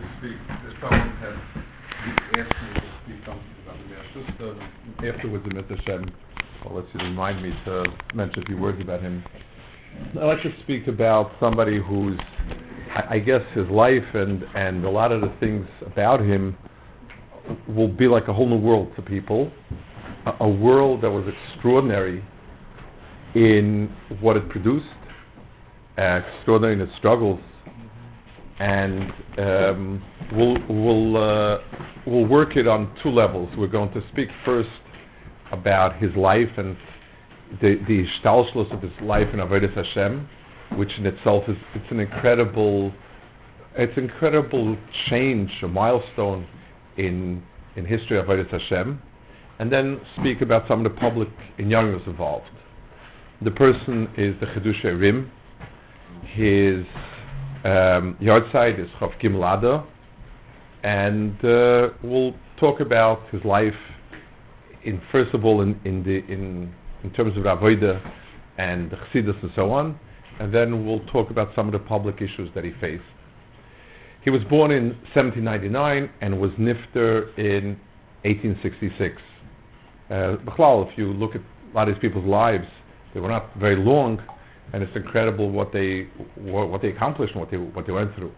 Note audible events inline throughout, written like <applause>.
to speak, if someone has asked me to speak something about the mayor, just afterwards, in Mr. Shem, I'll let you remind me to mention a few words about him. I'd like to speak about somebody who's, I, I guess his life and, and a lot of the things about him will be like a whole new world to people. A, a world that was extraordinary in what it produced, uh, extraordinary in its struggles, and um, we'll we'll uh, we'll work it on two levels. We're going to speak first about his life and the the shtalshlus of his life in Avodas Hashem, which in itself is it's an incredible it's incredible change, a milestone in in history of Avodas Hashem, and then speak about some of the public in youngness involved. The person is the Chiddushei HaRim. His um, Yahrtzeit is Chav Gimel Adar, and uh, we'll talk about his life in first of all in, in the in in terms of Avodah and the Chassidus and so on, and then we'll talk about some of the public issues that he faced. He was born in 1799 and was nifter in 1866. Uh, if you look at a lot of these people's lives, they were not very long, and it's incredible what they what, what they accomplished and what they what they went through.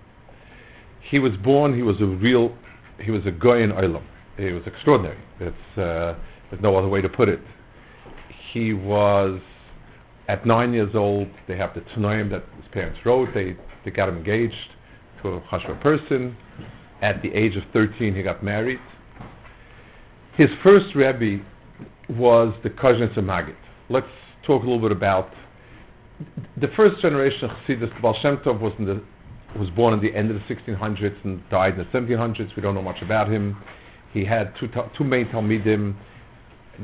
He was born. He was a real. He was a guy in Olam. He was extraordinary. It's uh, there's no other way to put it. He was at nine years old. They have the Tanoim that his parents wrote. They they got him engaged to a Hashua person. At the age of 13, he got married. His first Rebbe was the Kazhnitz Magid. Let's talk a little bit about the first generation of Chassidus. Baal Shem Tov was, the, was born in the end of the 1600s and died in the 1700s. We don't know much about him. He had two, two main Talmidim.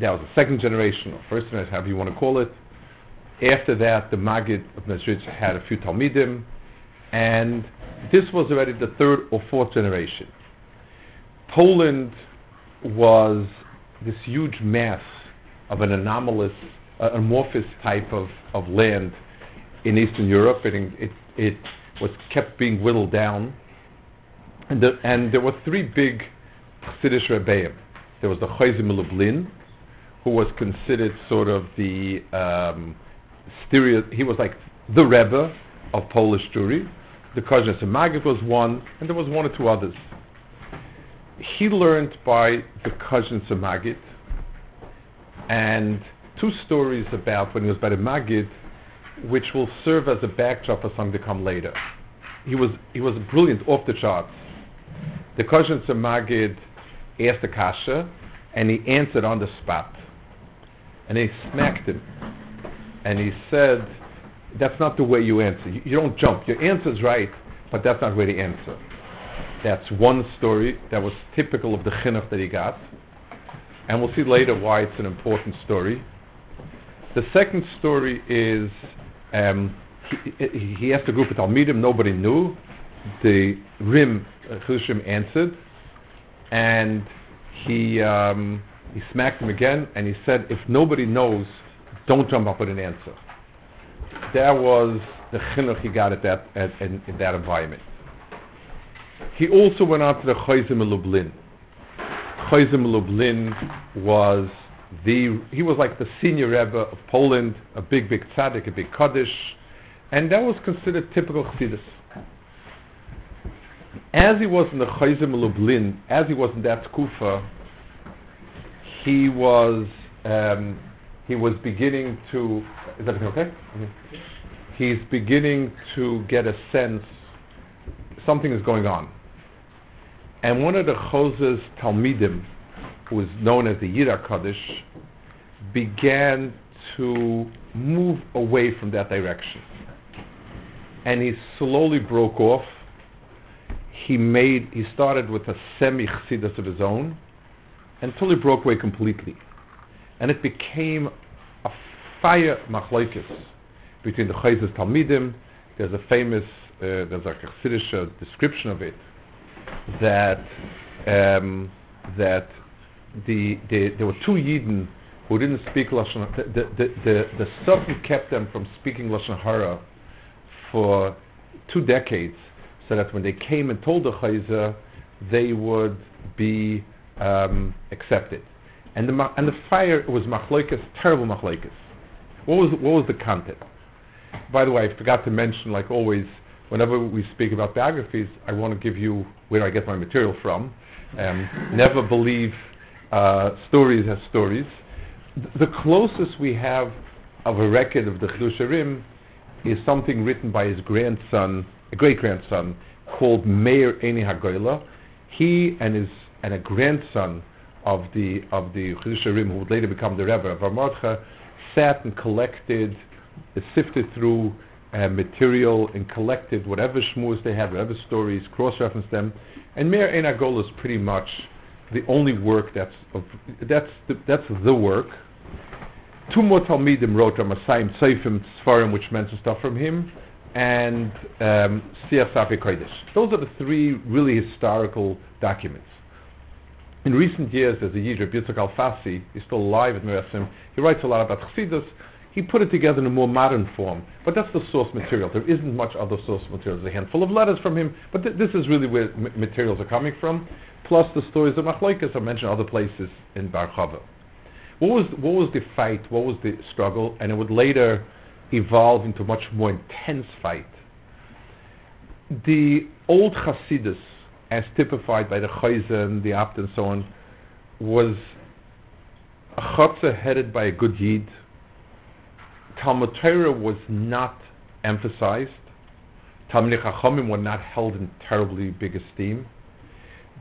That was the second generation, or first generation, however you want to call it. After that, the Magid of Mezritch had a few Talmidim, and this was already the third or fourth generation. Poland was this huge mass of an anomalous, uh, amorphous type of, of land in Eastern Europe, it, it was kept being whittled down. And, the, and there were three big Chassidish Rebbeim. There was the Chayzim Lublin, who was considered sort of the um. He was like the Rebbe of Polish Jewry. The Kazhnitz Magid was one, and there was one or two others. He learned by the Kazhnitz Magid, and two stories about when he was by the Magid, which will serve as a backdrop for something to come later. He was he was brilliant, off the charts. The Kazhnitz Magid asked a kasha, and he answered on the spot. And he smacked him. And he said, that's not the way you answer. You, you don't jump. Your answer's right, but that's not where the answer. That's one story that was typical of the chinuch that he got. And we'll see later why it's an important story. The second story is um, he, he asked a group of Talmidim, nobody knew. The Rim, uh, Chushim answered, and he um, he smacked him again, and he said, "If nobody knows, don't jump up with an answer." That was the chinuch he got at that at, in, in that environment. He also went on to the Chayzim Lublin. Chayzim Lublin was the he was like the senior rebbe of Poland, a big big tzaddik, a big kaddish, and that was considered typical chassidus. As he was in the Chayzim Lublin, as he was in that kufa, he was um, he was beginning to is that okay? Mm-hmm. He's beginning to get a sense something is going on. And one of the Chozeh's Talmidim, who is known as the Yira Kaddish, began to move away from that direction. And he slowly broke off. He made he started with a semi chassidus of his own until he broke away completely. And it became a fire machlokes between the Chayz's Talmidim. There's a famous, uh, there's a Chassidish description of it, that um, that the, the there were two Yidden who didn't speak lashon. The the the, the, kept them from speaking lashon hara for two decades. so that when they came and told the Chayzer, they would be um, accepted. And the, and the fire was machloikas, terrible machloikas. What was, what was the content? By the way, I forgot to mention, like always, whenever we speak about biographies, I want to give you where I get my material from. Um, never believe stories as stories. Th- The closest we have of a record of the Chiddushei HaRim is something written by his grandson, a great grandson, called Meir Einei Hagolah. He and his and a grandson of the of the Chiddushei HaRim, who would later become the Rebbe of Armordcha, sat and collected, uh, sifted through uh, material and collected whatever shmuz they had, whatever stories, cross-referenced them. And Meir Einei Hagolah is pretty much the only work that's of, that's the, that's the work. Two more Talmidim wrote Ramasayim Seifim Sfarim, which mention stuff from him, and um, Kodesh. Those are the three really historical documents. In recent years, there's a Yid, Yitzhak Al-Fassi, he's still alive at Merasim, he writes a lot about Chassidus, he put it together in a more modern form, but that's the source material. There isn't much other source material. There's a handful of letters from him, but th- this is really where m- materials are coming from, plus the stories of Machloikas I mentioned other places in Bar Chava. What was, what was the fight, what was the struggle, and it would later evolve into a much more intense fight. The old Hasidus, as typified by the Chayzen, the Abt, and so on, was a Chotzer headed by a good Yid. Talmud Torah was not emphasized. Talmud Chachamim were not held in terribly big esteem.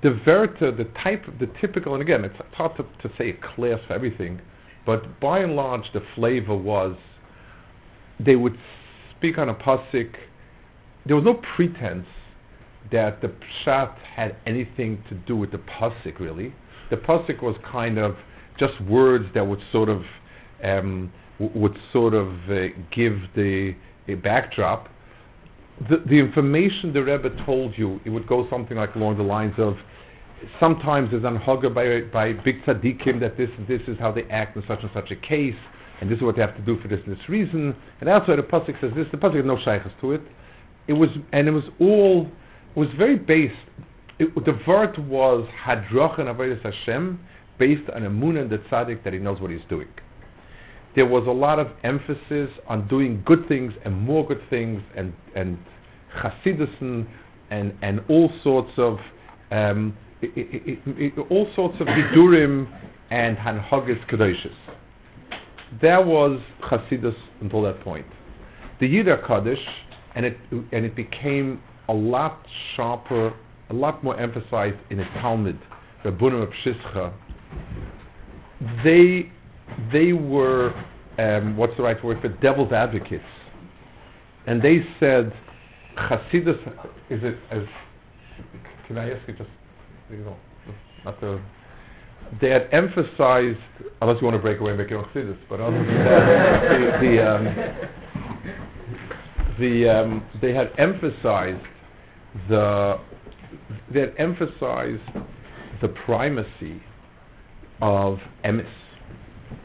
The Verta, the type, the typical, and again, it's hard to, to say a class for everything, but by and large, the flavor was they would speak on a pasuk. There was no pretense that the pshat had anything to do with the pasuk. Really, the pasuk was kind of just words that would sort of would sort of uh, give the a backdrop. The, information the Rebbe told you, it would go something like along the lines of sometimes there's anhaga by by big tzaddikim that this this is how they act in such and such a case, and this is what they have to do for this and this reason. And elsewhere the pasuk says this. The pasuk had no shaykhs to it. It was and it was all it was very based. It, the word was hadrochen avodas Hashem, based on emunah and the tzaddik that he knows what he's doing. There was a lot of emphasis on doing good things and more good things and and chassidusen and and all sorts of um, i- i- i- i- all sorts of hidurim and hanhagas kedoshis. There was chassidus until that point. The Yid HaKadosh, and it and it became a lot sharper, a lot more emphasized in the Talmud, Reb Bunim of Shischa. They they were um, what's the right word for devil's advocates, and they said Chassidus is it as can I ask you just you know not to they had emphasized unless you want to break away and make your own Chassidus, but other than that <laughs> the, the um, the um, they had emphasized the they had emphasized the primacy of emis.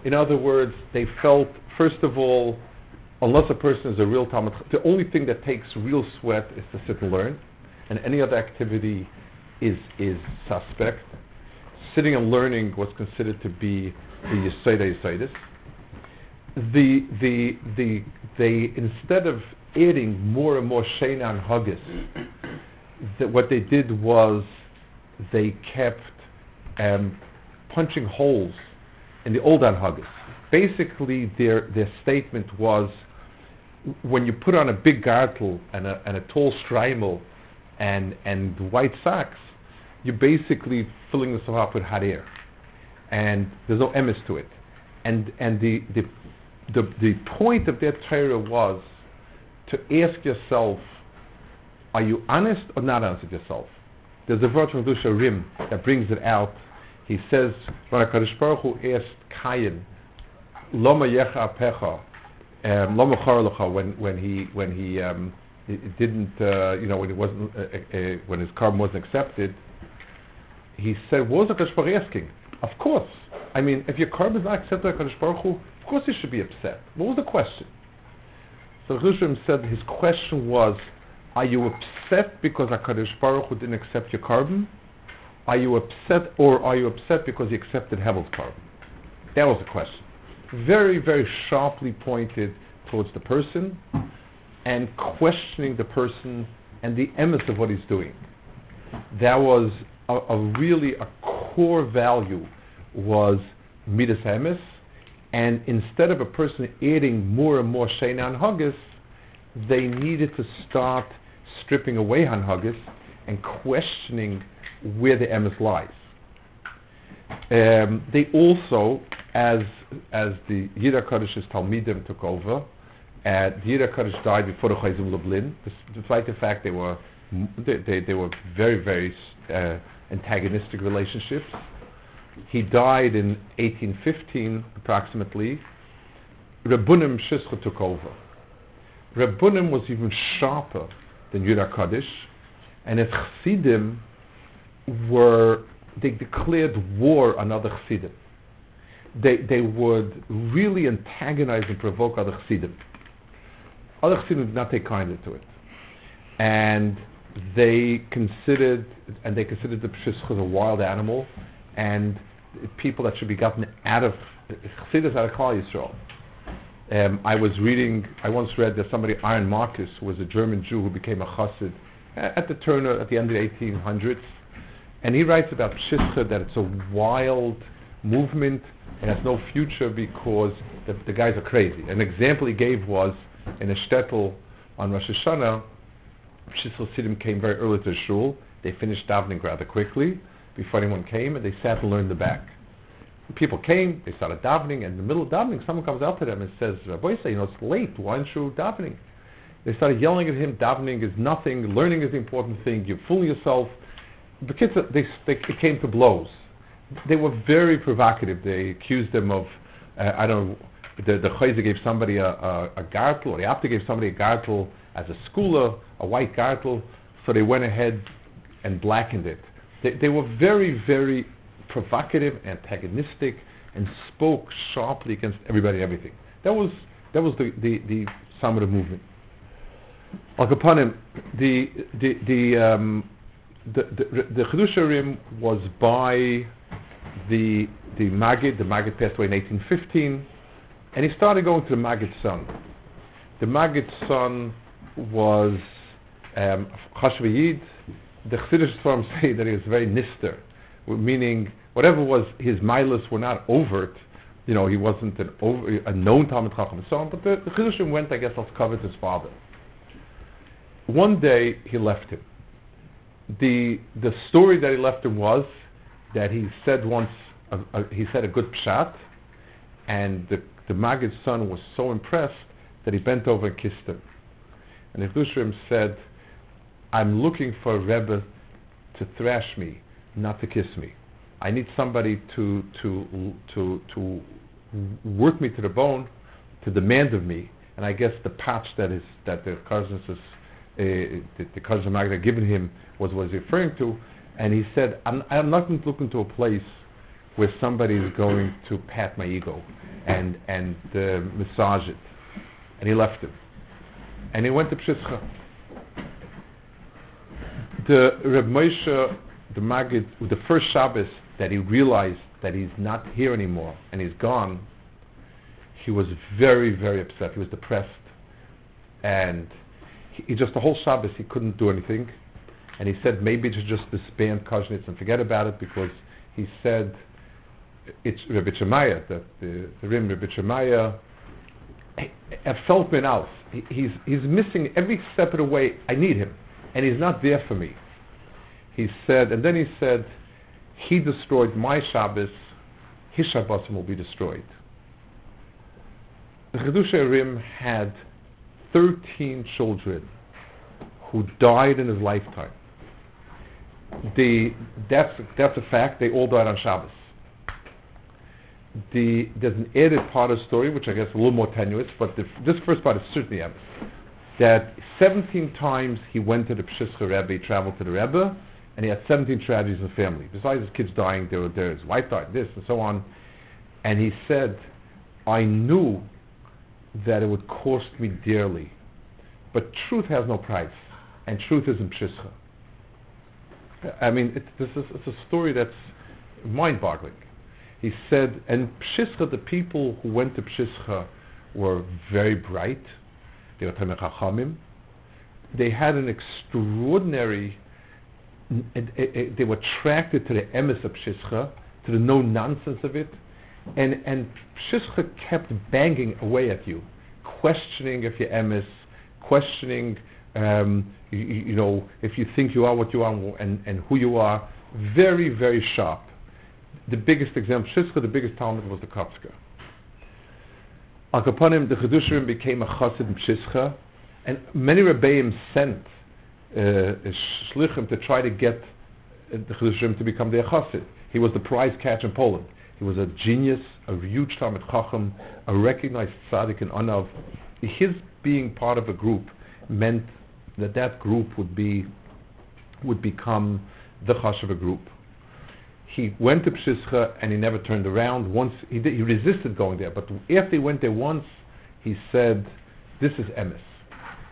In other words, they felt first of all, unless a person is a real Talmud, the only thing that takes real sweat is to sit and learn, and any other activity is is suspect. Sitting and learning was considered to be the Yeseda Yesedis. The the the they instead of adding more and more Shena and Haggis, that what they did was they kept um, punching holes in the old Haggis. Basically, their their statement was when you put on a big gartel and a, and a tall streimel and and white socks, you're basically filling yourself up with hot air, and there's no emes to it. And and the the the, the point of their Torah was to ask yourself, are you honest or not honest with yourself? There's a from Dusha Rim that brings it out. He says, when HaKadosh Baruch Hu asked Cain, Loma yecha pecha, um, Loma chorlecha, when when he when he um, didn't uh, you know when it wasn't uh, uh, when his carbon wasn't accepted, he said, what was HaKadosh Baruch asking? Of course. I mean, if your carbon is not accepted HaKadosh Baruch Hu, of course you should be upset. What was the question? So Rishon said his question was, Are you upset because HaKadosh Baruch Hu didn't accept your carbon? Are you upset, or are you upset because he accepted Hevel's carbon? That was the question. Very, very sharply pointed towards the person and questioning the person and the emes of what he's doing. That was a, a really a core value was midas emes, and instead of a person adding more and more shena and haggis, they needed to start stripping away hanhaggis and questioning where the emes lies. Um, they also, as as the Yira Kodesh Talmidim took over, uh, the Yira Kodesh died before the Chayzim Lublin, despite the fact they were they, they, they were very very uh, antagonistic relationships. He died in 1815 approximately. Reb Bunim Shischa took over. Reb Bunim was even sharper than Yira Kodesh, and his Chassidim were they declared war on other Chassidim. They they would really antagonize and provoke other Chassidim. Other Chassidim did not take kindly to it, and they considered and they considered the Pshishcha a wild animal, and people that should be gotten out of Chassidus out of Klal Yisrael. Um, I was reading. I once read that somebody, Aaron Marcus, was a German Jew who became a chassid at the turn of, at the end of the 1800s, and he writes about Pshishcha that it's a wild movement and has no future because the, the guys are crazy. An example he gave was in a shtetl on Rosh Hashanah, Pshishcha Sidim came very early to the shul. They finished davening rather quickly before anyone came, and they sat and learned the back. People came, they started davening, and in the middle of davening, someone comes up to them and says, Boy, say, you know, it's late. Why aren't you davening? They started yelling at him, davening is nothing, learning is the important thing, you're fooling yourself. The kids, they, they, it came to blows. They were very provocative. They accused them of, uh, I don't know, the, the Chayza gave somebody a, a, a gartel, or the Apta gave somebody a gartel as a schooler, a white gartel, so they went ahead and blackened it. They, they were very, very provocative, antagonistic, and spoke sharply against everybody and everything. That was that was the the, the of movement. Like upon him, the the the um, the the, the was by the the Maggid. The Maggid passed away in 1815, and he started going to the Maggid's son. The Maggid's son was um, Chashvayid. The Chassidish form <laughs> say that he was very nister, meaning whatever was his milas were not overt. You know, he wasn't an over, a known Talmud Chacham and so on. But the, the went, I guess, off covered his father. One day he left him. The the story that he left him was that he said once a, a, he said a good pshat, and the the Maggid's son was so impressed that he bent over and kissed him. And Chiddushim said, "I'm looking for a rebbe to thrash me, not to kiss me." I need somebody to to to to work me to the bone, to demand of me. And I guess the patch that is that the cousins is, the, the cousin Magda given him was was referring to, and he said, "I'm I'm not to look into a place where somebody is going to pat my ego and and uh, massage it." And he left him, and he went to Pshischa. The Reb Moshe, the Maggid, the first Shabbos that he realized that he's not here anymore and he's gone, he was very, very upset. He was depressed. And he, just, the whole Shabbos, he couldn't do anything. And he said maybe to just disband Koznitz and forget about it because he said it's Rabbi Shemaya, that the, the Rim Rabbi Shemaya, felt been out. He's, he's missing every step of the way. I need him. And he's not there for me. He said, and then he said, he destroyed my Shabbos, his Shabbosim will be destroyed. The Chiddushei HaRim had 13 children who died in his lifetime. The, that's, that's a fact, they all died on Shabbos. The, there's an added part of the story, which I guess is a little more tenuous, but the, this first part is certainly evidence. That 17 times he went to the Pshischa Rebbe, he traveled to the Rebbe, and he had 17 tragedies in the family. Besides his kids dying, there, there his wife died, this and so on. And he said, I knew that it would cost me dearly, but truth has no price. and truth is in Pshischa. I mean, it, this is it's a story that's mind-boggling. He said, and Pshischa, the people who went to Pshischa were very bright. They were Tamei Chachamim. They had an extraordinary. They were attracted to the emes of Pshischa, to the no nonsense of it, and and Pshischa kept banging away at you, questioning if you're emes, questioning um, you, you, know, if you think you are what you are and, and who you are, very, very sharp. The biggest example, Shizka, the biggest Talmud was the Kopska. Al the Chedushim became a Chassid Shizka, and many Rebbeim sent uh, Shlichim to try to get uh, the Chedushim to become their Chassid. He was the prize catch in Poland. He was a genius, a huge Talmud Chacham, a recognized tzaddik in Anav. His being part of a group meant that that group would be would become the chashuva group. He went to Pshischa and he never turned around. Once he did, he resisted going there, but after he went there once, he said, "This is emes,"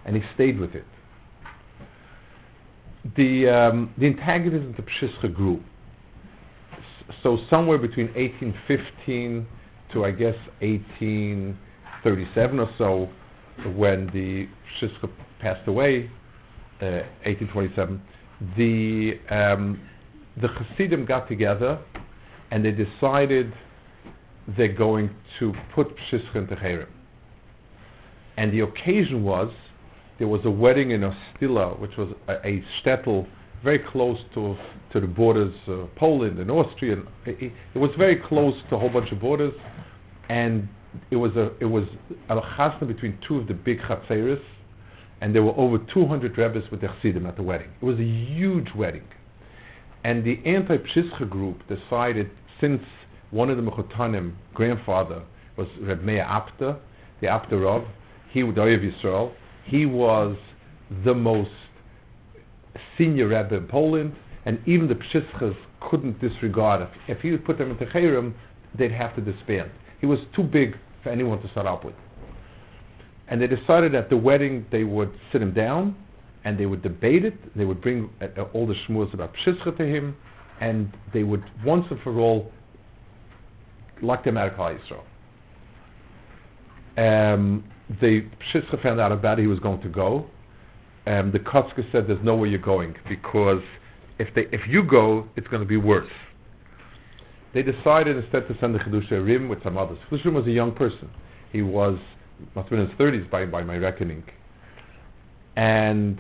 and he stayed with it. The um, the antagonism to Pshischa grew. So somewhere between 1815 to I guess 1837 or so, when the Pshischa passed away, uh, 1827, the um, the Hasidim got together and they decided they're going to put Pshischa into Cherem. And the occasion was there was a wedding in Ostila, which was a, a shtetl very close to to the borders of Poland and Austria. It, it, was very close to a whole bunch of borders, and it was a it was a chasna between two of the big chatzeris, and there were over 200 rebbes with the chassidim at the wedding. It was a huge wedding, and the anti-pshischa group decided since one of the mechotanim grandfather was Reb Meir Apta, the Apta Rav, he was Oyev Yisrael. He was the most senior rebbe in Poland, and even the pshischas couldn't disregard it. If he would put them into Cherem, they'd have to disband. He was too big for anyone to start up with. And they decided at the wedding they would sit him down and they would debate it. They would bring uh, uh all the shmuz about pshischa to him, and they would once and for all lock him out of Klal Yisrael. Um, the pshischa found out about it. He was going to go. Um, the Kotzker said, "There's nowhere you're going because if they if you go, it's going to be worse." They decided instead to send the Chiddushei HaRim with some others. Chiddushei was a young person. He was, must have been in his 30s by, by my reckoning. And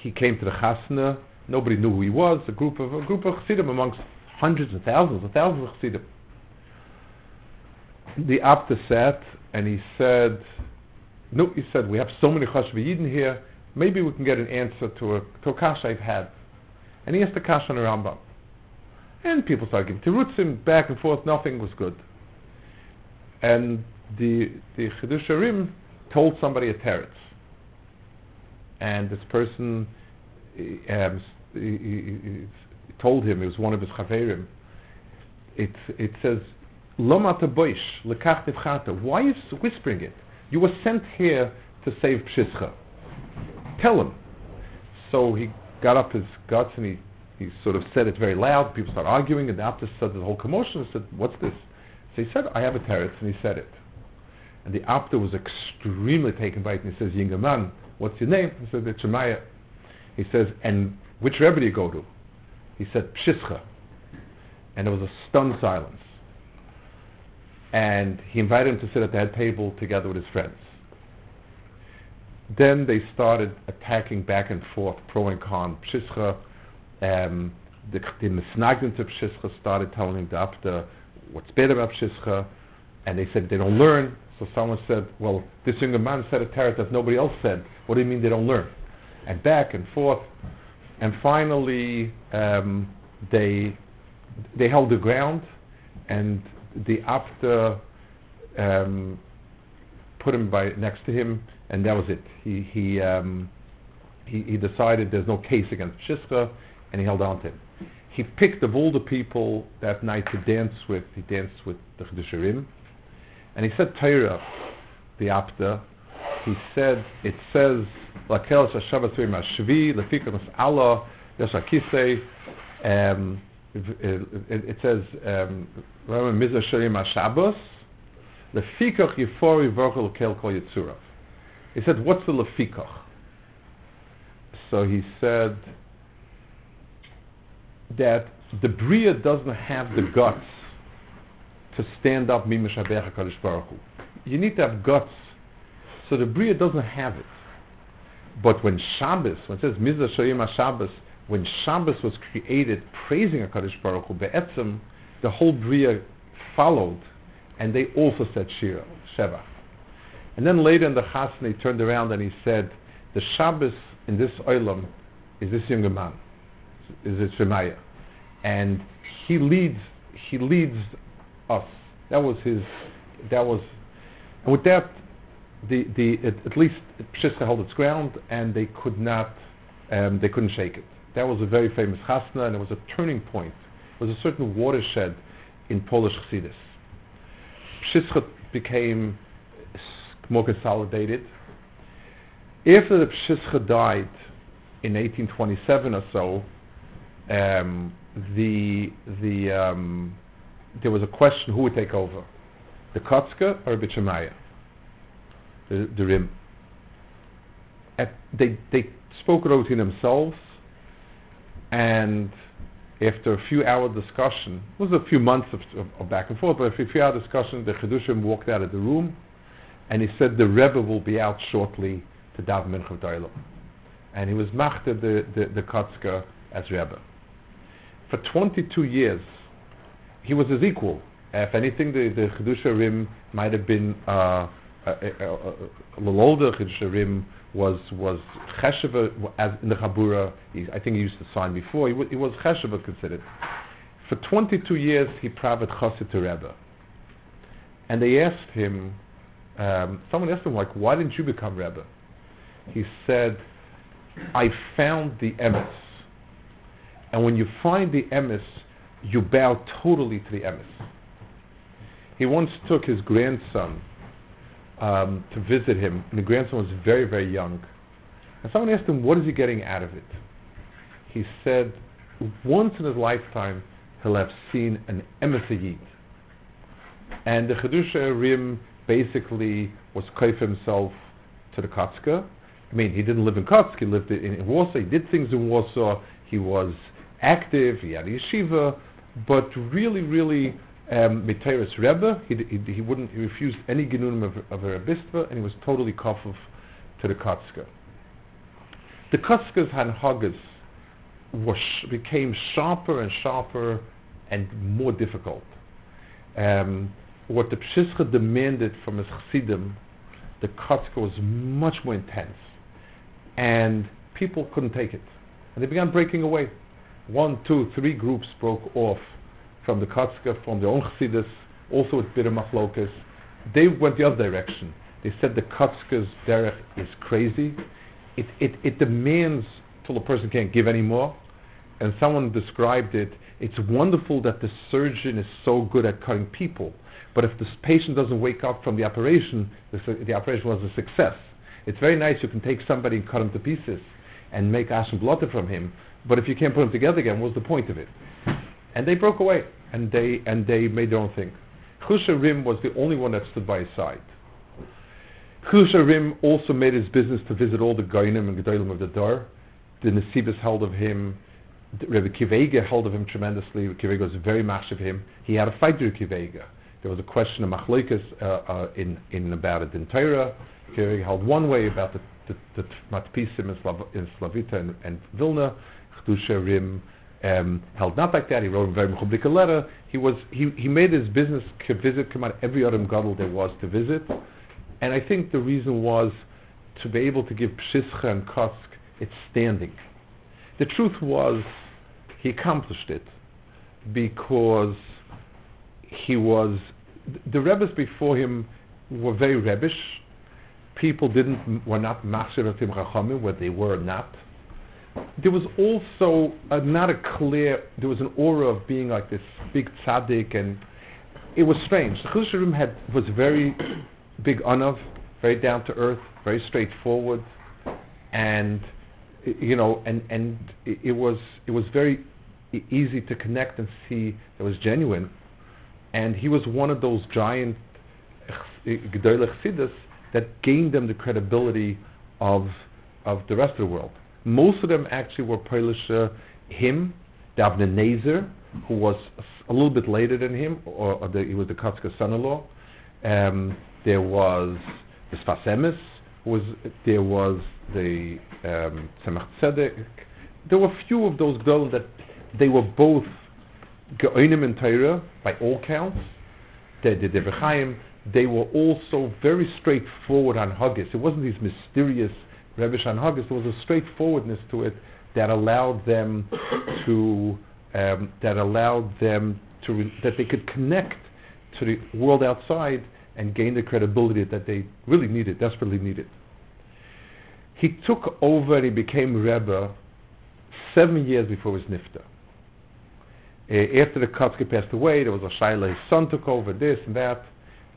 he came to the Chasna. Nobody knew who he was. A group of a group of Chassidim amongst hundreds of thousands of thousands of Chassidim. The Abta sat and he said, no, he said, we have so many Chashvayidin here, maybe we can get an answer to a, to I've had. And he asked the kasha on the Rambam. And people started giving terutzim back and forth. Nothing was good. And the the Chiddushei told somebody a teretz, and this person um, he, he, he told him it was one of his chaverim. It it says lomata boish lekach tevchata. Why is whispering it? You were sent here to save pshischa. Tell him. So he got up his guts and he he sort of said it very loud. People started arguing, and the Abtis said the whole commotion. I said, "What's this?" So he said, "I have a teretz," and he said it. And the Abta was extremely taken by it, and he says, "Yingaman, what's your name?" He said, "Itche Meir." He says, "And which Rebbe do you go to?" He said, "Pshischa," and there was a stunned silence. And he invited him to sit at the head table together with his friends. Then they started attacking back and forth, pro and con. Pshischa um, the, the Misnagdins of Pshischa started telling him after what's bad about Pshischa, and they said they don't learn. So someone said, well, this younger man said a teretz that nobody else said. What do you mean they don't learn? And back and forth. And finally, um, they they held the ground, and the after um, put him by next to him, and that was it. He he um, he, he decided there's no case against Pshischa and he held on to him. He picked of all the people that night to dance with, he danced with the Chiddushei and he said Torah, the Apta, he said, it says, Lakel Shabbat Tzvim Ashvi, Lefikon Allah, Yashakise, um, it, it says, um, Mizah Shalim HaShabbos, Lefikach Yifori Vorkel Kel Kol Yitzurav. He said, what's the Lefikach? So he said that the Bria doesn't have the guts to stand up Mimashabech HaKadosh Baruch Hu. You need to have guts. So the Bria doesn't have it. But when Shabbos, when it says Mizra Shoyim Shabbos, when Shabbos was created praising HaKadosh Baruch Hu, Be'etzim, the whole Bria followed, and they also said Shira, Sheva. And then later in the Chasna, he turned around and he said, the Shabbos in this Olam is this younger man, is it Shemaiah. And he leads, he leads us. That was his, that was, and with that, the, the, at, at least Pshischa held its ground and they could not, um, they couldn't shake it. That was a very famous chasna and it was a turning point. It was a certain watershed in Polish Chassidus. Pshischa became more consolidated. After the Pshischa died in 1827 or so, um, the the um, there was a question who would take over, the Kotzker or Bichemaya, the, the Rim. At, they they spoke it out in themselves, and after a few hour discussion, it was a few months of, of, of back and forth, but after a few hour discussion, the Chedushim walked out of the room, and he said the Rebbe will be out shortly to daven Mincha Doilo. And he was machte the, the, the Kotzker as Rebbe. For 22 years, he was his equal. If anything, the, the Chiddushei HaRim might have been uh, a, a little older. Chiddushei HaRim was was Chesheva as in the Chabura. He, I think he used to sign before. He, he was Chesheva considered. For 22 years, he private Chassid to Rebbe. And they asked him, um, someone asked him, like, why didn't you become Rebbe? He said, I found the emes. And when you find the emes, you bow totally to the emes. He once took his grandson um, to visit him, and the grandson was very, very young. And someone asked him, what is he getting out of it? He said, once in his lifetime, he'll have seen an emes And the Chiddushei HaRim basically was kaif himself to the Kotzka. I mean, he didn't live in Kotzk, he lived in, in Warsaw, he did things in Warsaw, he was active, he had a yeshiva, but really, really, um, Rebbe, he, he, he, wouldn't, he refused any genunim of, of a Rebbistva, and he was totally kafuf to the Kotzka. The Kotzka's Hanhagas was, became sharper and sharper and more difficult. Um, what the Pshischa demanded from his Chassidim, the Kotzka was much more intense. And people couldn't take it. And they began breaking away. One, two, three groups broke off from the Kotzka, from their own Chassidus, also with bitter machlokas. They went the other direction. They said the Kotzka's derech is crazy. It, it, it demands till a person can't give anymore. And someone described it, it's wonderful that the surgeon is so good at cutting people but if this patient doesn't wake up from the operation, the, the operation was a success. It's very nice you can take somebody and cut him to pieces and make ashen blotter from him, but if you can't put him together again, what's the point of it? And they broke away, and they and they made their own thing. Chusha Rim was the only one that stood by his side. Chusha Rim also made his business to visit all the Gainim and Gedolim of the Dar. The Nesibis held of him. Rabbi Kivega held of him tremendously. Akiva Eiger was very much of him. He had a fight with Akiva Eiger. There was a question of machloikas uh, uh, in in about it in. He held one way about the the, the matpisim in, Slav, in Slavita and, and Vilna. Chdusha Rim um, held not like that. He wrote a very mechublik letter. He was he, he made his business to visit come out every other gadol there was to visit, and I think the reason was to be able to give Pshischa and Kotzk its standing. The truth was he accomplished it because he was the Rebbes before him were very Rebbish. People didn't were not Machshiratim Chachamim, where they were not. There was also a, not a clear. There was an aura of being like this big tzaddik, and it was strange. The Chusharim had was very big anav, very down to earth. very straightforward, and you know, and and it, was it was very easy to connect and see it was genuine, and he was one of those giant gedolei chassidus that gained them the credibility of of the rest of the world. Most of them actually were Polish. Uh, him, the Nezer, who was a little bit later than him, or, or the, he was the Kotzker son-in-law. Um, there was the Sfas Emes, was there was the um, Tzemach Tzedek. There were a few of those Gedolim that they were both Geonim in Torah by all counts. The. They were also very straightforward on Haggis. It wasn't these mysterious Rebbe on Haggis. There was a straightforwardness to it that allowed them to um, that allowed them to re- that they could connect to the world outside and gain the credibility that they really needed, desperately needed. He took over and he became Rebbe seven years before his nifta. Uh, after the Kotzke passed away, there was a Shaila, his son took over this and that.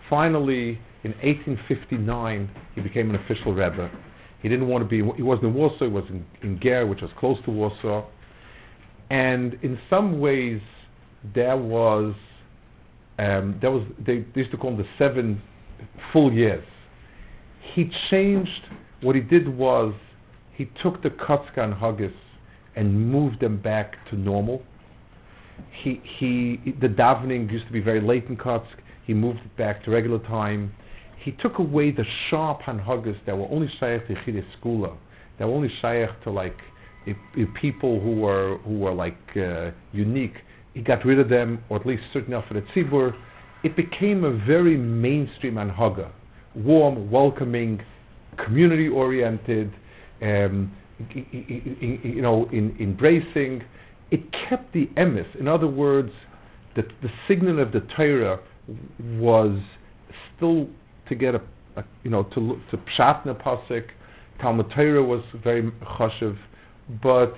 Finally, in 1859, he became an official Rebbe. He didn't want to be, he wasn't in Warsaw, he was in, in Ger, which was close to Warsaw. And in some ways, there was, um, there was, they, they used to call them the seven full years. He changed, what he did was, he took the Kotzka and Haggis and moved them back to normal. He, he, the davening used to be very late in Kotzk. He moved it back to regular time. He took away the sharp hanhagas that were only shaykh to Chidei Skula, that were only shaykh to like if, if people who were who were like uh, unique. He got rid of them, or at least certain for the tzibur. It became a very mainstream hanhaga, warm, welcoming, community-oriented, um, y- y- y- y- you know, in, embracing. It kept the emes. In other words, the, the signal of the Torah was still to get a, a you know to to pshat pasuk. Talmud Torah was very chashiv, but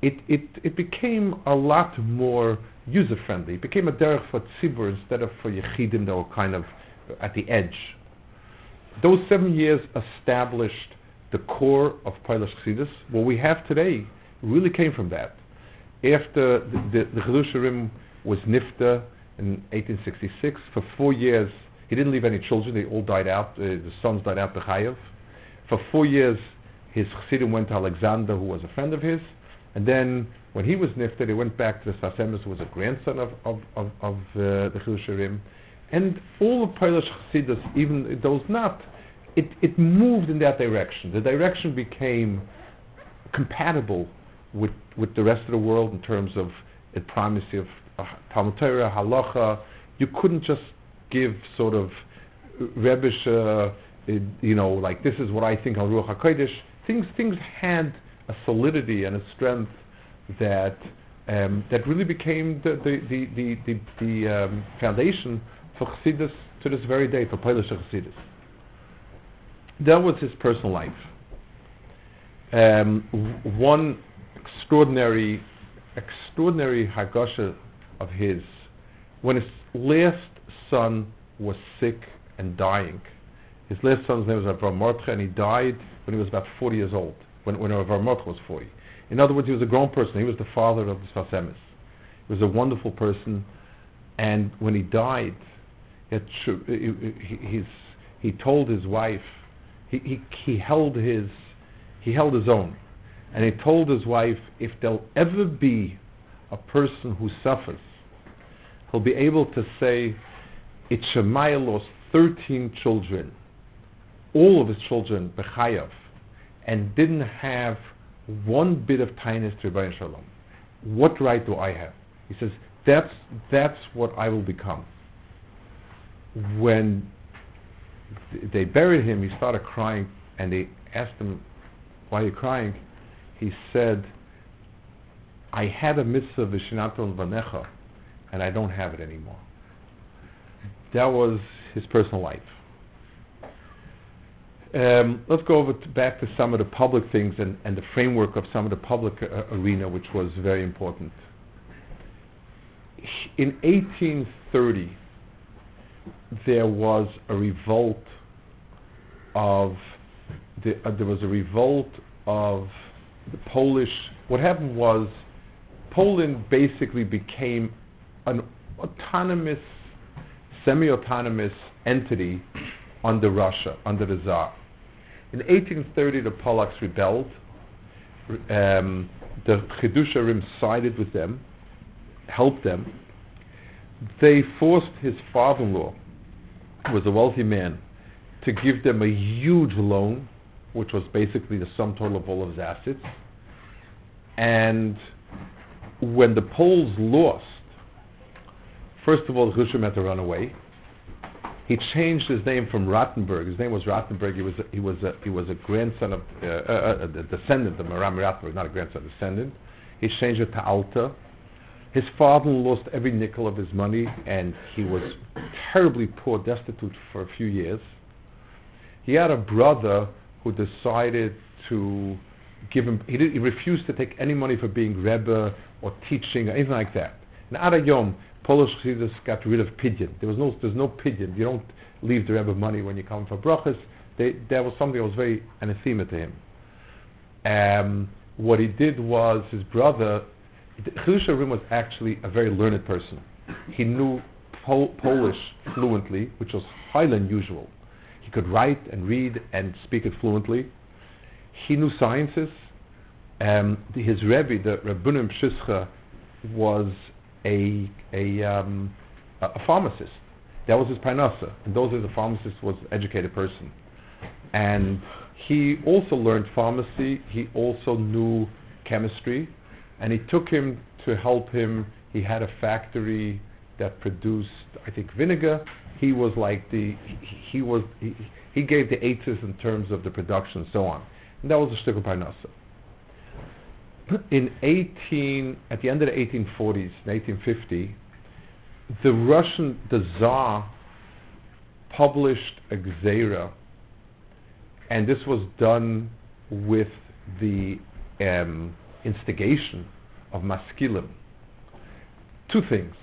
it it it became a lot more user friendly. It became a derech for tzibur instead of for yechidim that were kind of at the edge. Those seven years established the core of Polish Chassidus. What we have today really came from that. After the, the, the was nifta in 1866, for four years he didn't leave any children. They all died out. Uh, the sons died out Bechayev. For four years, his chassidim went to Alexander, who was a friend of his. And then, when he was nifted, he went back to the Sfas Emes, who was a grandson of of of, of uh, the Chilsharim. And all the Polish chassidus, even those not, it it moved in that direction. The direction became compatible with with the rest of the world in terms of the primacy of uh, Talmud Torah, halacha. You couldn't just give sort of Rebbish, uh, you know, like this is what I think on Ruach HaKodesh. Things, things had a solidity and a strength that um, that really became the the the the, the, the um, foundation for Chassidus to this very day for Polish Chassidus. That was his personal life. Um, one extraordinary, extraordinary hagasha of his, when his last son was sick and dying. His last son's name was Avram Mordechai, and he died when he was about 40 years old, when, when Avram Mordechai was 40. In other words, he was a grown person. He was the father of the Sfas Emes. He was a wonderful person, and when he died, he, he told his wife, he, he, he held his, he held his own, and he told his wife, if there'll ever be a person who suffers, he'll be able to say, it's Shemaiah lost 13 children, all of his children, Bechayav, and didn't have one bit of tinus to Rebbeinu Shalom. What right do I have? He says, that's, that's what I will become. When th- they buried him, he started crying, and they asked him, why are you crying? He said, I had a mitzvah v'shinaton vanecha, and I don't have it anymore. That was his personal life. Um, let's go over to back to some of the public things and, and the framework of some of the public uh, arena, which was very important. In 1830, there was a revolt of the, uh, there was a revolt of the Polish. What happened was Poland basically became an autonomous, semi-autonomous entity under Russia, under the Tsar. In 1830, the Polacks rebelled. Um, the Chedusha sided with them, helped them. They forced his father-in-law, who was a wealthy man, to give them a huge loan, which was basically the sum total of all of his assets. And when the Poles lost, first of all, Hushim had to run away. He changed his name from Rattenberg. His name was Rattenberg. He was a, he was a, he was a grandson of uh, uh, a descendant of Maram Rattenberg, not a grandson, descendant. He changed it to Alter. His father lost every nickel of his money, and he was terribly poor, destitute for a few years. He had a brother who decided to give him. He, did, he refused to take any money for being rebbe or teaching or anything like that. And Ada Yom, Polish Chassidus got rid of pidyon. There was no, there's no pidyon. You don't leave the rebbe money when you come for brachas. That was something that was very anathema to him. Um, what he did was his brother. Chiddushei HaRim was actually a very learned person. He knew Pol- Polish fluently, which was highly unusual. Could write and read and speak it fluently. He knew sciences. Um, his Rebbe, the Reb Bunim Pshischa, was a a, um, a, pharmacist. That was his parnasa. And those days, a pharmacist was an educated person. And he also learned pharmacy. He also knew chemistry, and he took him to help him. He had a factory that produced, I think, vinegar. He was like the he, he was he, he gave the aces in terms of the production and so on. And that was a shtickle parnasa in 18, at the end of the 1840s, 1850, the Russian, the Tsar, published a gzera, and this was done with the um, instigation of maskilim. Two things.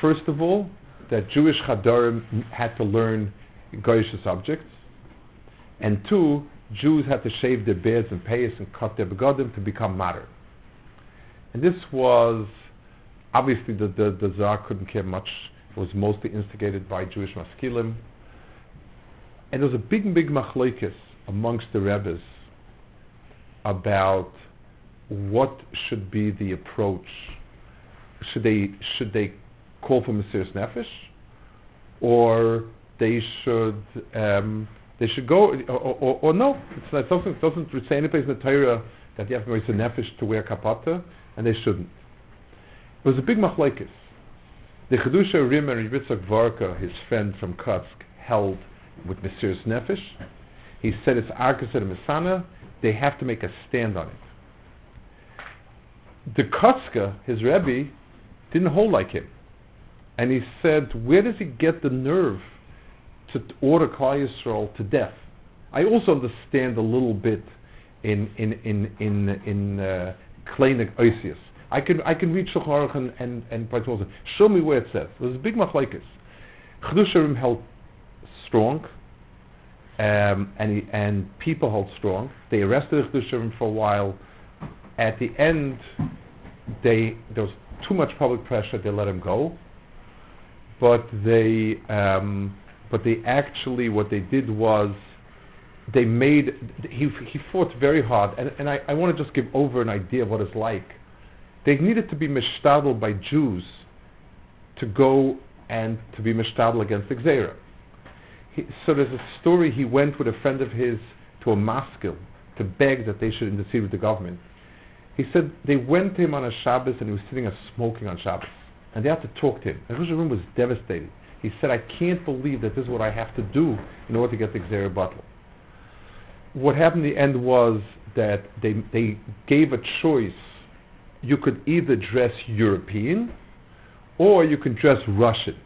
First of all, that Jewish chadarim had to learn Goyish subjects, and two, Jews had to shave their beards and payas and cut their begodim to become modern. And this was obviously the, the, the Tsar couldn't care much. It was mostly instigated by Jewish maskilim. And there was a big, big machlokes amongst the Rebbes about what should be the approach. Should they should they call for Mesiris Nefesh, or they should um, they should go or, or, or no? It's, it doesn't doesn't say any place in the Torah that you have Mesiris Nefesh to wear kapata and they shouldn't. It was a big machlekes. The Chiddushei HaRim and Yitzhak Varka, his friend from Kotzk, held with Mesiris Nefesh. He said it's Arkas and Misana, they have to make a stand on it. The Kotzka, his Rebbe, didn't hold like him. And he said, where does he get the nerve to order Klal to death? I also understand a little bit in in in in in uh. I can I can read Shulchan and and, and Show me where it says. There's a big machlekes. Chiddushei HaRim held strong, um, and he, and people held strong. They arrested Chiddushei HaRim for a while. At the end, they there was too much public pressure. They let him go, but they um, but they actually what they did was they made he he fought very hard, and and I, I want to just give over an idea of what it's like. They needed to be mishtadel by Jews to go and to be mishtadel against the so there's a story. He went with a friend of his to a maskil to beg that they should intercede with the government. He said they went to him on a Shabbos and he was sitting and smoking on Shabbos, and they had to talk to him. Rosh was devastated. He said, "I can't believe that this is what I have to do in order to get the gzera bottle." what happened in the end was that they they gave a choice. You could either dress European or you can dress Russian.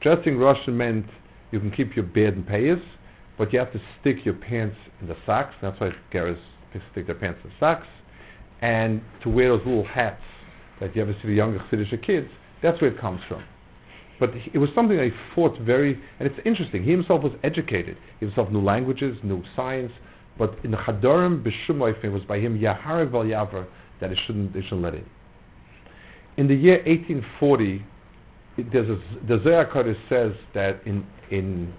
Dressing Russian meant you can keep your beard and payas, but you have to stick your pants in the socks. That's why Gerrers stick their pants in socks. And to wear those little hats that you ever see the younger Chassidish kids, that's where it comes from. But it was something that he fought very, and it's interesting. He himself was educated. He himself knew languages, knew science, But in the Chadorim B'Shumoif, it was by him Yahar Val Yavar that it shouldn't, they shouldn't let in. In the year 1840, it- there's a, the Zohar Kodesh says that in in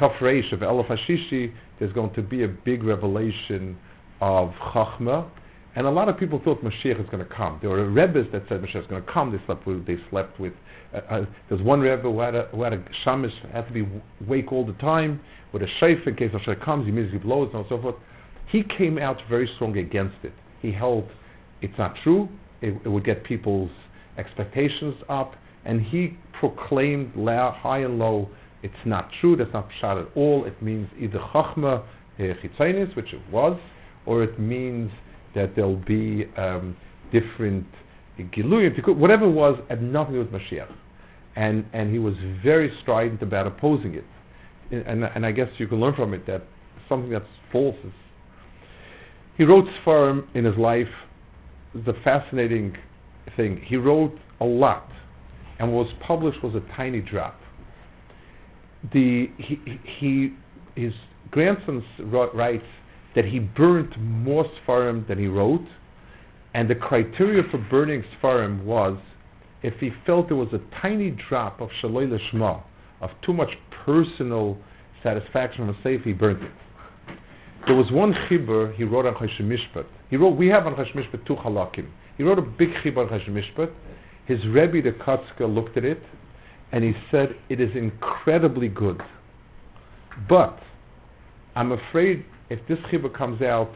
Reish of Elif Hashishi, there's going to be a big revelation of Chachma, and a lot of people thought Mashiach is going to come. There were Rebbes that said Mashiach is going to come. They slept with, they slept with. Uh, uh, there's one Rebbe who had a, who had a shamish, had to be awake all the time with a shayf in case Mashiach comes. He immediately blows and so forth. He came out very strong against it. He held it's not true. It, it would get people's expectations up, and he proclaimed loud, high and low, it's not true. That's not pshat at all. It means either chachma uh, chitzainis, which it was, or it means that there'll be um, different giluyim, whatever it was, had nothing with Mashiach. And, and he was very strident about opposing it. And, and I guess you can learn from it that something that's false is. He wrote Sfarim in his life. The fascinating thing. He wrote a lot, and what was published was a tiny drop. The he, he his grandson writes that he burnt more Sfarim than he wrote, and the criteria for burning Sfarim was if he felt there was a tiny drop of Shaloi Lishma, of too much personal satisfaction from a safe, he burnt it. There was one chibur he wrote on Choshen Mishpat. He wrote, we have on Choshen Mishpat two halakim. He wrote a big chibur on Choshen Mishpat. His Rebbe, the Kotzka, looked at it, and he said, it is incredibly good. But, I'm afraid if this chibur comes out,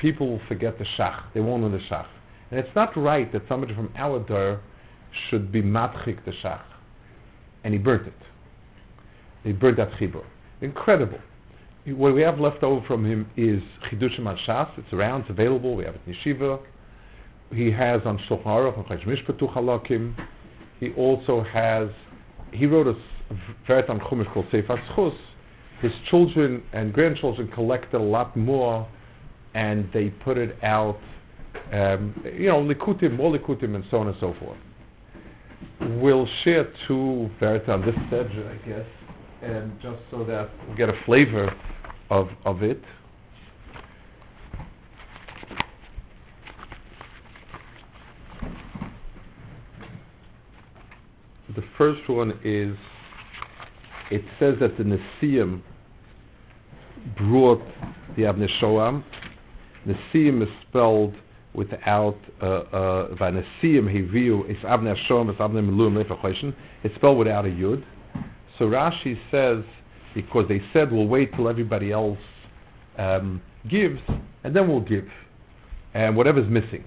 people will forget the shach. They won't know the shach. And it's not right that somebody from our should be matchik the shach. And he burnt it. He burnt that chibur. Incredible. What we have left over from him is Chidushim al Shas. It's around, it's available. We have it in Yeshiva. He has on Shulchan Aruch on Chaysh Mishpatu Halakim. He also has, he wrote a Veret on Chumash called Sefer Tzchus. His children and grandchildren collected a lot more and they put it out, um, you know, Likutim, more Likutim and so on and so forth. We'll share two Veret on this subject, I guess, and just so that we get a flavor of, of it. The first one is, it says that the Nesiim brought the Avnei Shoam. Nesiim is spelled without uh, uh, Vanesiim Hiviu, it's Avnei Shoam, it's Avnei Melum. It's spelled without a Yud. So Rashi says, because they said we'll wait till everybody else um, gives, and then we'll give, and whatever's missing.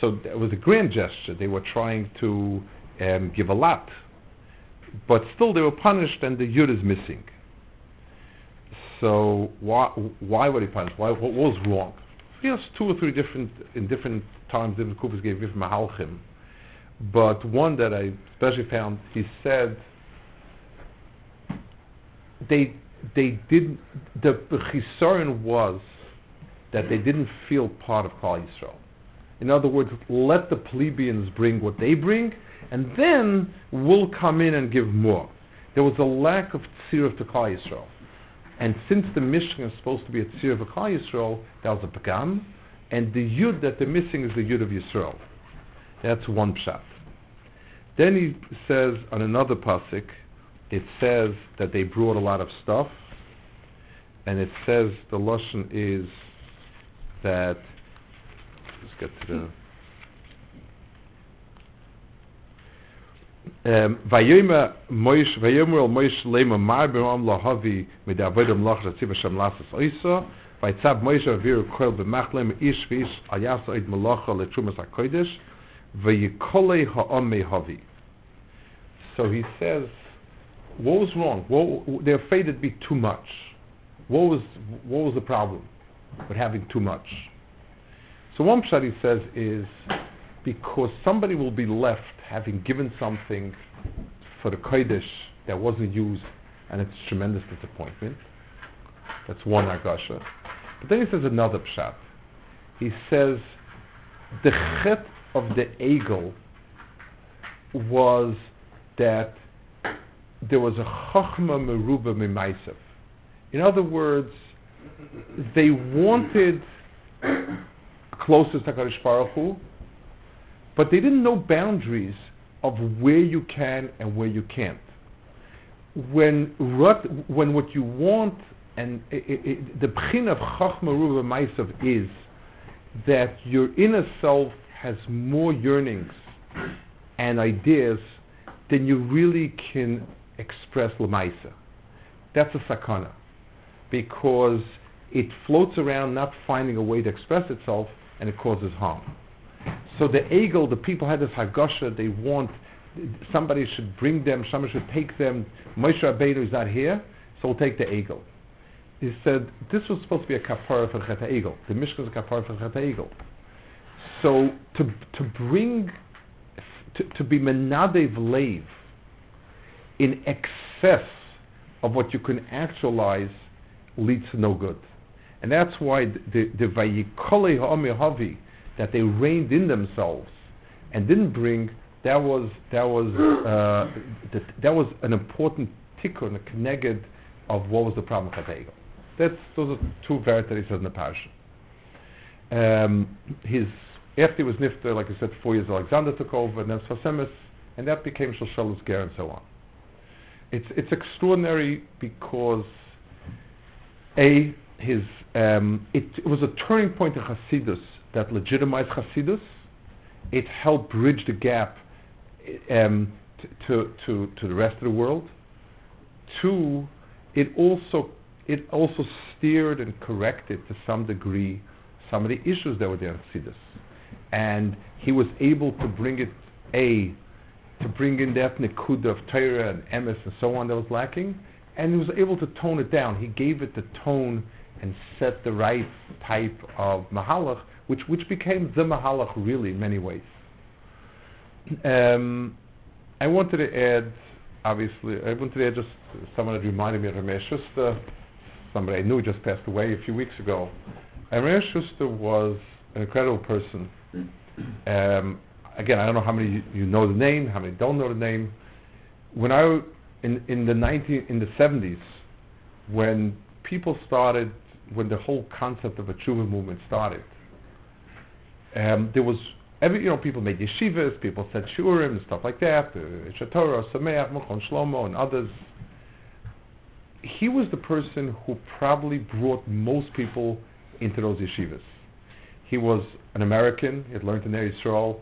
So it was a grand gesture. They were trying to um, give a lot, but still they were punished, and the yud is missing. So why why were they punished? Why what was wrong? Yes, two or three different in different times different kupas gave different mahalchim, but one that I especially found, he said they they didn't the chisaron was that they didn't feel part of Klal Yisrael. In other words, let the plebeians bring what they bring, and then we'll come in and give more. There was a lack of tzir to Klal Yisrael, and since the Mishkan is supposed to be a tzir of Klal Yisrael, that was a pagam, and the yud that they're missing is the yud of Yisrael. That's one pshat. Then he says on another pasuk, it says that they brought a lot of stuff, and it says the lashon is that. Let's get to the. Um, Moish Lema Mar Beram Lahavi Lasses Oisa Vaytzav Moish Avir Koil B'Machlem Ish Vish Al Yasa Oid Melacha Letrumas HaKodesh Vayikolei Ha'am Mehavi So he says what was wrong? What, they're afraid it'd be too much. What was what was the problem with having too much? So one pshat he says is because somebody will be left having given something for the kodesh that wasn't used, and it's tremendous disappointment. That's one agasha. But then he says another pshat. He says the chet of the egel was that there was a chachma meruba mimaisav. In other words, they wanted closest to HaKadosh Baruch Hu, but they didn't know boundaries of where you can and where you can't. When rut, when what you want and i i i the pchin of Chachma Ruva Maisav is that your inner self has more yearnings and ideas than you really can express lemaisa. That's a sakana because it floats around not finding a way to express itself and it causes harm. So the egel, the people had this hagasha, they want somebody should bring them, somebody should take them. Moshe Rabbeinu is not here, so we'll take the egel. He said this was supposed to be a kapara for Chet Egel. The Mishkan is a kapara for Chet Egel. So to to bring to, to be menadev leiv in excess of what you can actualize leads to no good. And that's why the the vayikole that they reined in themselves and didn't bring that was that was uh, that, that was an important tikkun, a connected of what was the problem Chet Egel. That's those are two varieties in the parsha. Um, his after he was nifter, like I said, four years Alexander took over, and then Sfas Emes, and that became Shoshelus Ger and so on. It's it's extraordinary because a his um, it, it, was a turning point in Hasidus that legitimized Hasidus. It helped bridge the gap um, to to to the rest of the world. Two, it also it also steered and corrected to some degree some of the issues that were there in Hasidus, and he was able to bring it a to bring in that nekuda of Torah and emes and so on that was lacking, and he was able to tone it down. He gave it the tone and set the right type of mahalach, which which became the mahalach really in many ways. Um, I wanted to add, obviously, I wanted to add just someone that reminded me of Ramesh Schuster, somebody I knew just passed away a few weeks ago. Ramesh Schuster was an incredible person. Um, again, I don't know how many you know the name, how many don't know the name. When I in in the 19 in the 70s, when people started, when the whole concept of a tshuva movement started, um, there was every you know people made yeshivas, people said shurim and stuff like that, Shatorah, Sameach, Mechon Shlomo, and others. He was the person who probably brought most people into those yeshivas. He was an American. He had learned in Israel.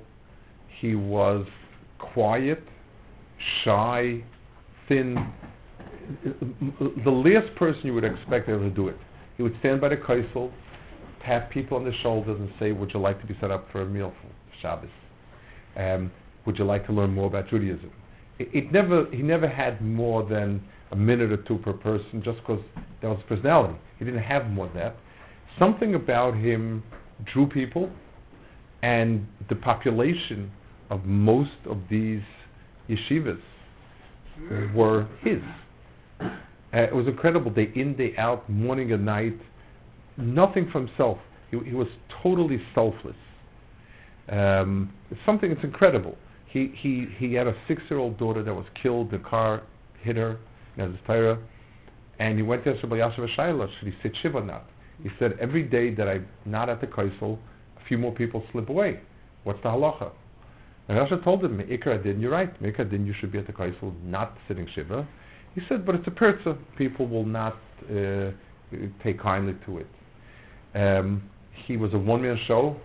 He was quiet, shy, thin. The last person you would expect ever to do it. He would stand by the kaisel, tap people on the shoulders, and say, "Would you like to be set up for a meal for Shabbos? Um, would you like to learn more about Judaism?" It, it, never. He never had more than a minute or two per person, just because that was his personality. He didn't have more than that. Something about him drew people, and the population of most of these yeshivas were his. Uh, it was incredible, day in, day out, morning and night, nothing for himself. He, he was totally selfless. Um, it's something that's incredible. He, he, he had a six-year-old daughter that was killed. The car hit her, his tire, and he went to Rabbi Yashav Shaila, should he sit shiva or not? He said, every day that I'm not at the kaisel, a few more people slip away. What's the halacha? And Rasha told him, Ikra din, you're right. Ikra din, you should be at the kaisel, not sitting shiva. He said, but it's a perza. People will not uh, take kindly to it. Um, he was a one-man show.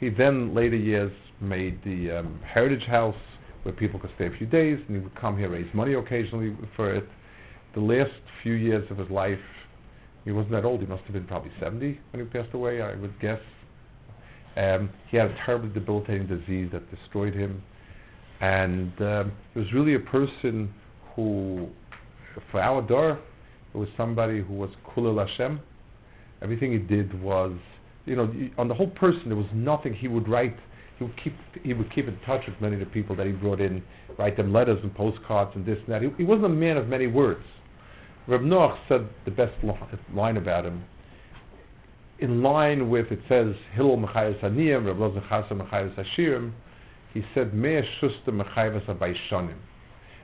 He then, later years, made the um, Heritage House, where people could stay a few days, and he would come here, raise money occasionally for it. The last few years of his life, he wasn't that old. He must have been probably 70 when he passed away, I would guess. Um, he had a terribly debilitating disease that destroyed him, and um, he was really a person who, for our door, it was somebody who was kulil Hashem. Everything he did was, you know, on the whole person, there was nothing he would write. He would keep he would keep in touch with many of the people that he brought in, write them letters and postcards and this and that. He, he wasn't a man of many words. Reb Noach said the best line about him in line with it says Hillel Mechayos Aniyim, Rav Lozer Chasa Mechayos Ashirim, he said Mea Shusta Mechayos Abaishonim.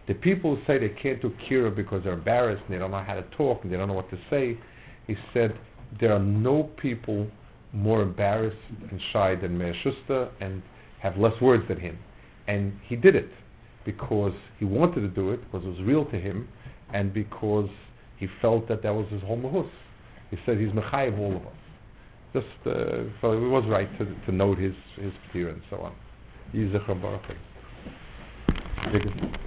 The people who say they can't do kira because they're embarrassed and they don't know how to talk and they don't know what to say, he said there are no people more embarrassed and shy than Meir Schuster and have less words than him. And he did it because he wanted to do it, because it was real to him, and because he felt that that was his whole mahus. He said he's mechayev all of us. Just, uh, so it was right to, to note his, his fear and so on. Yizachar Baruch.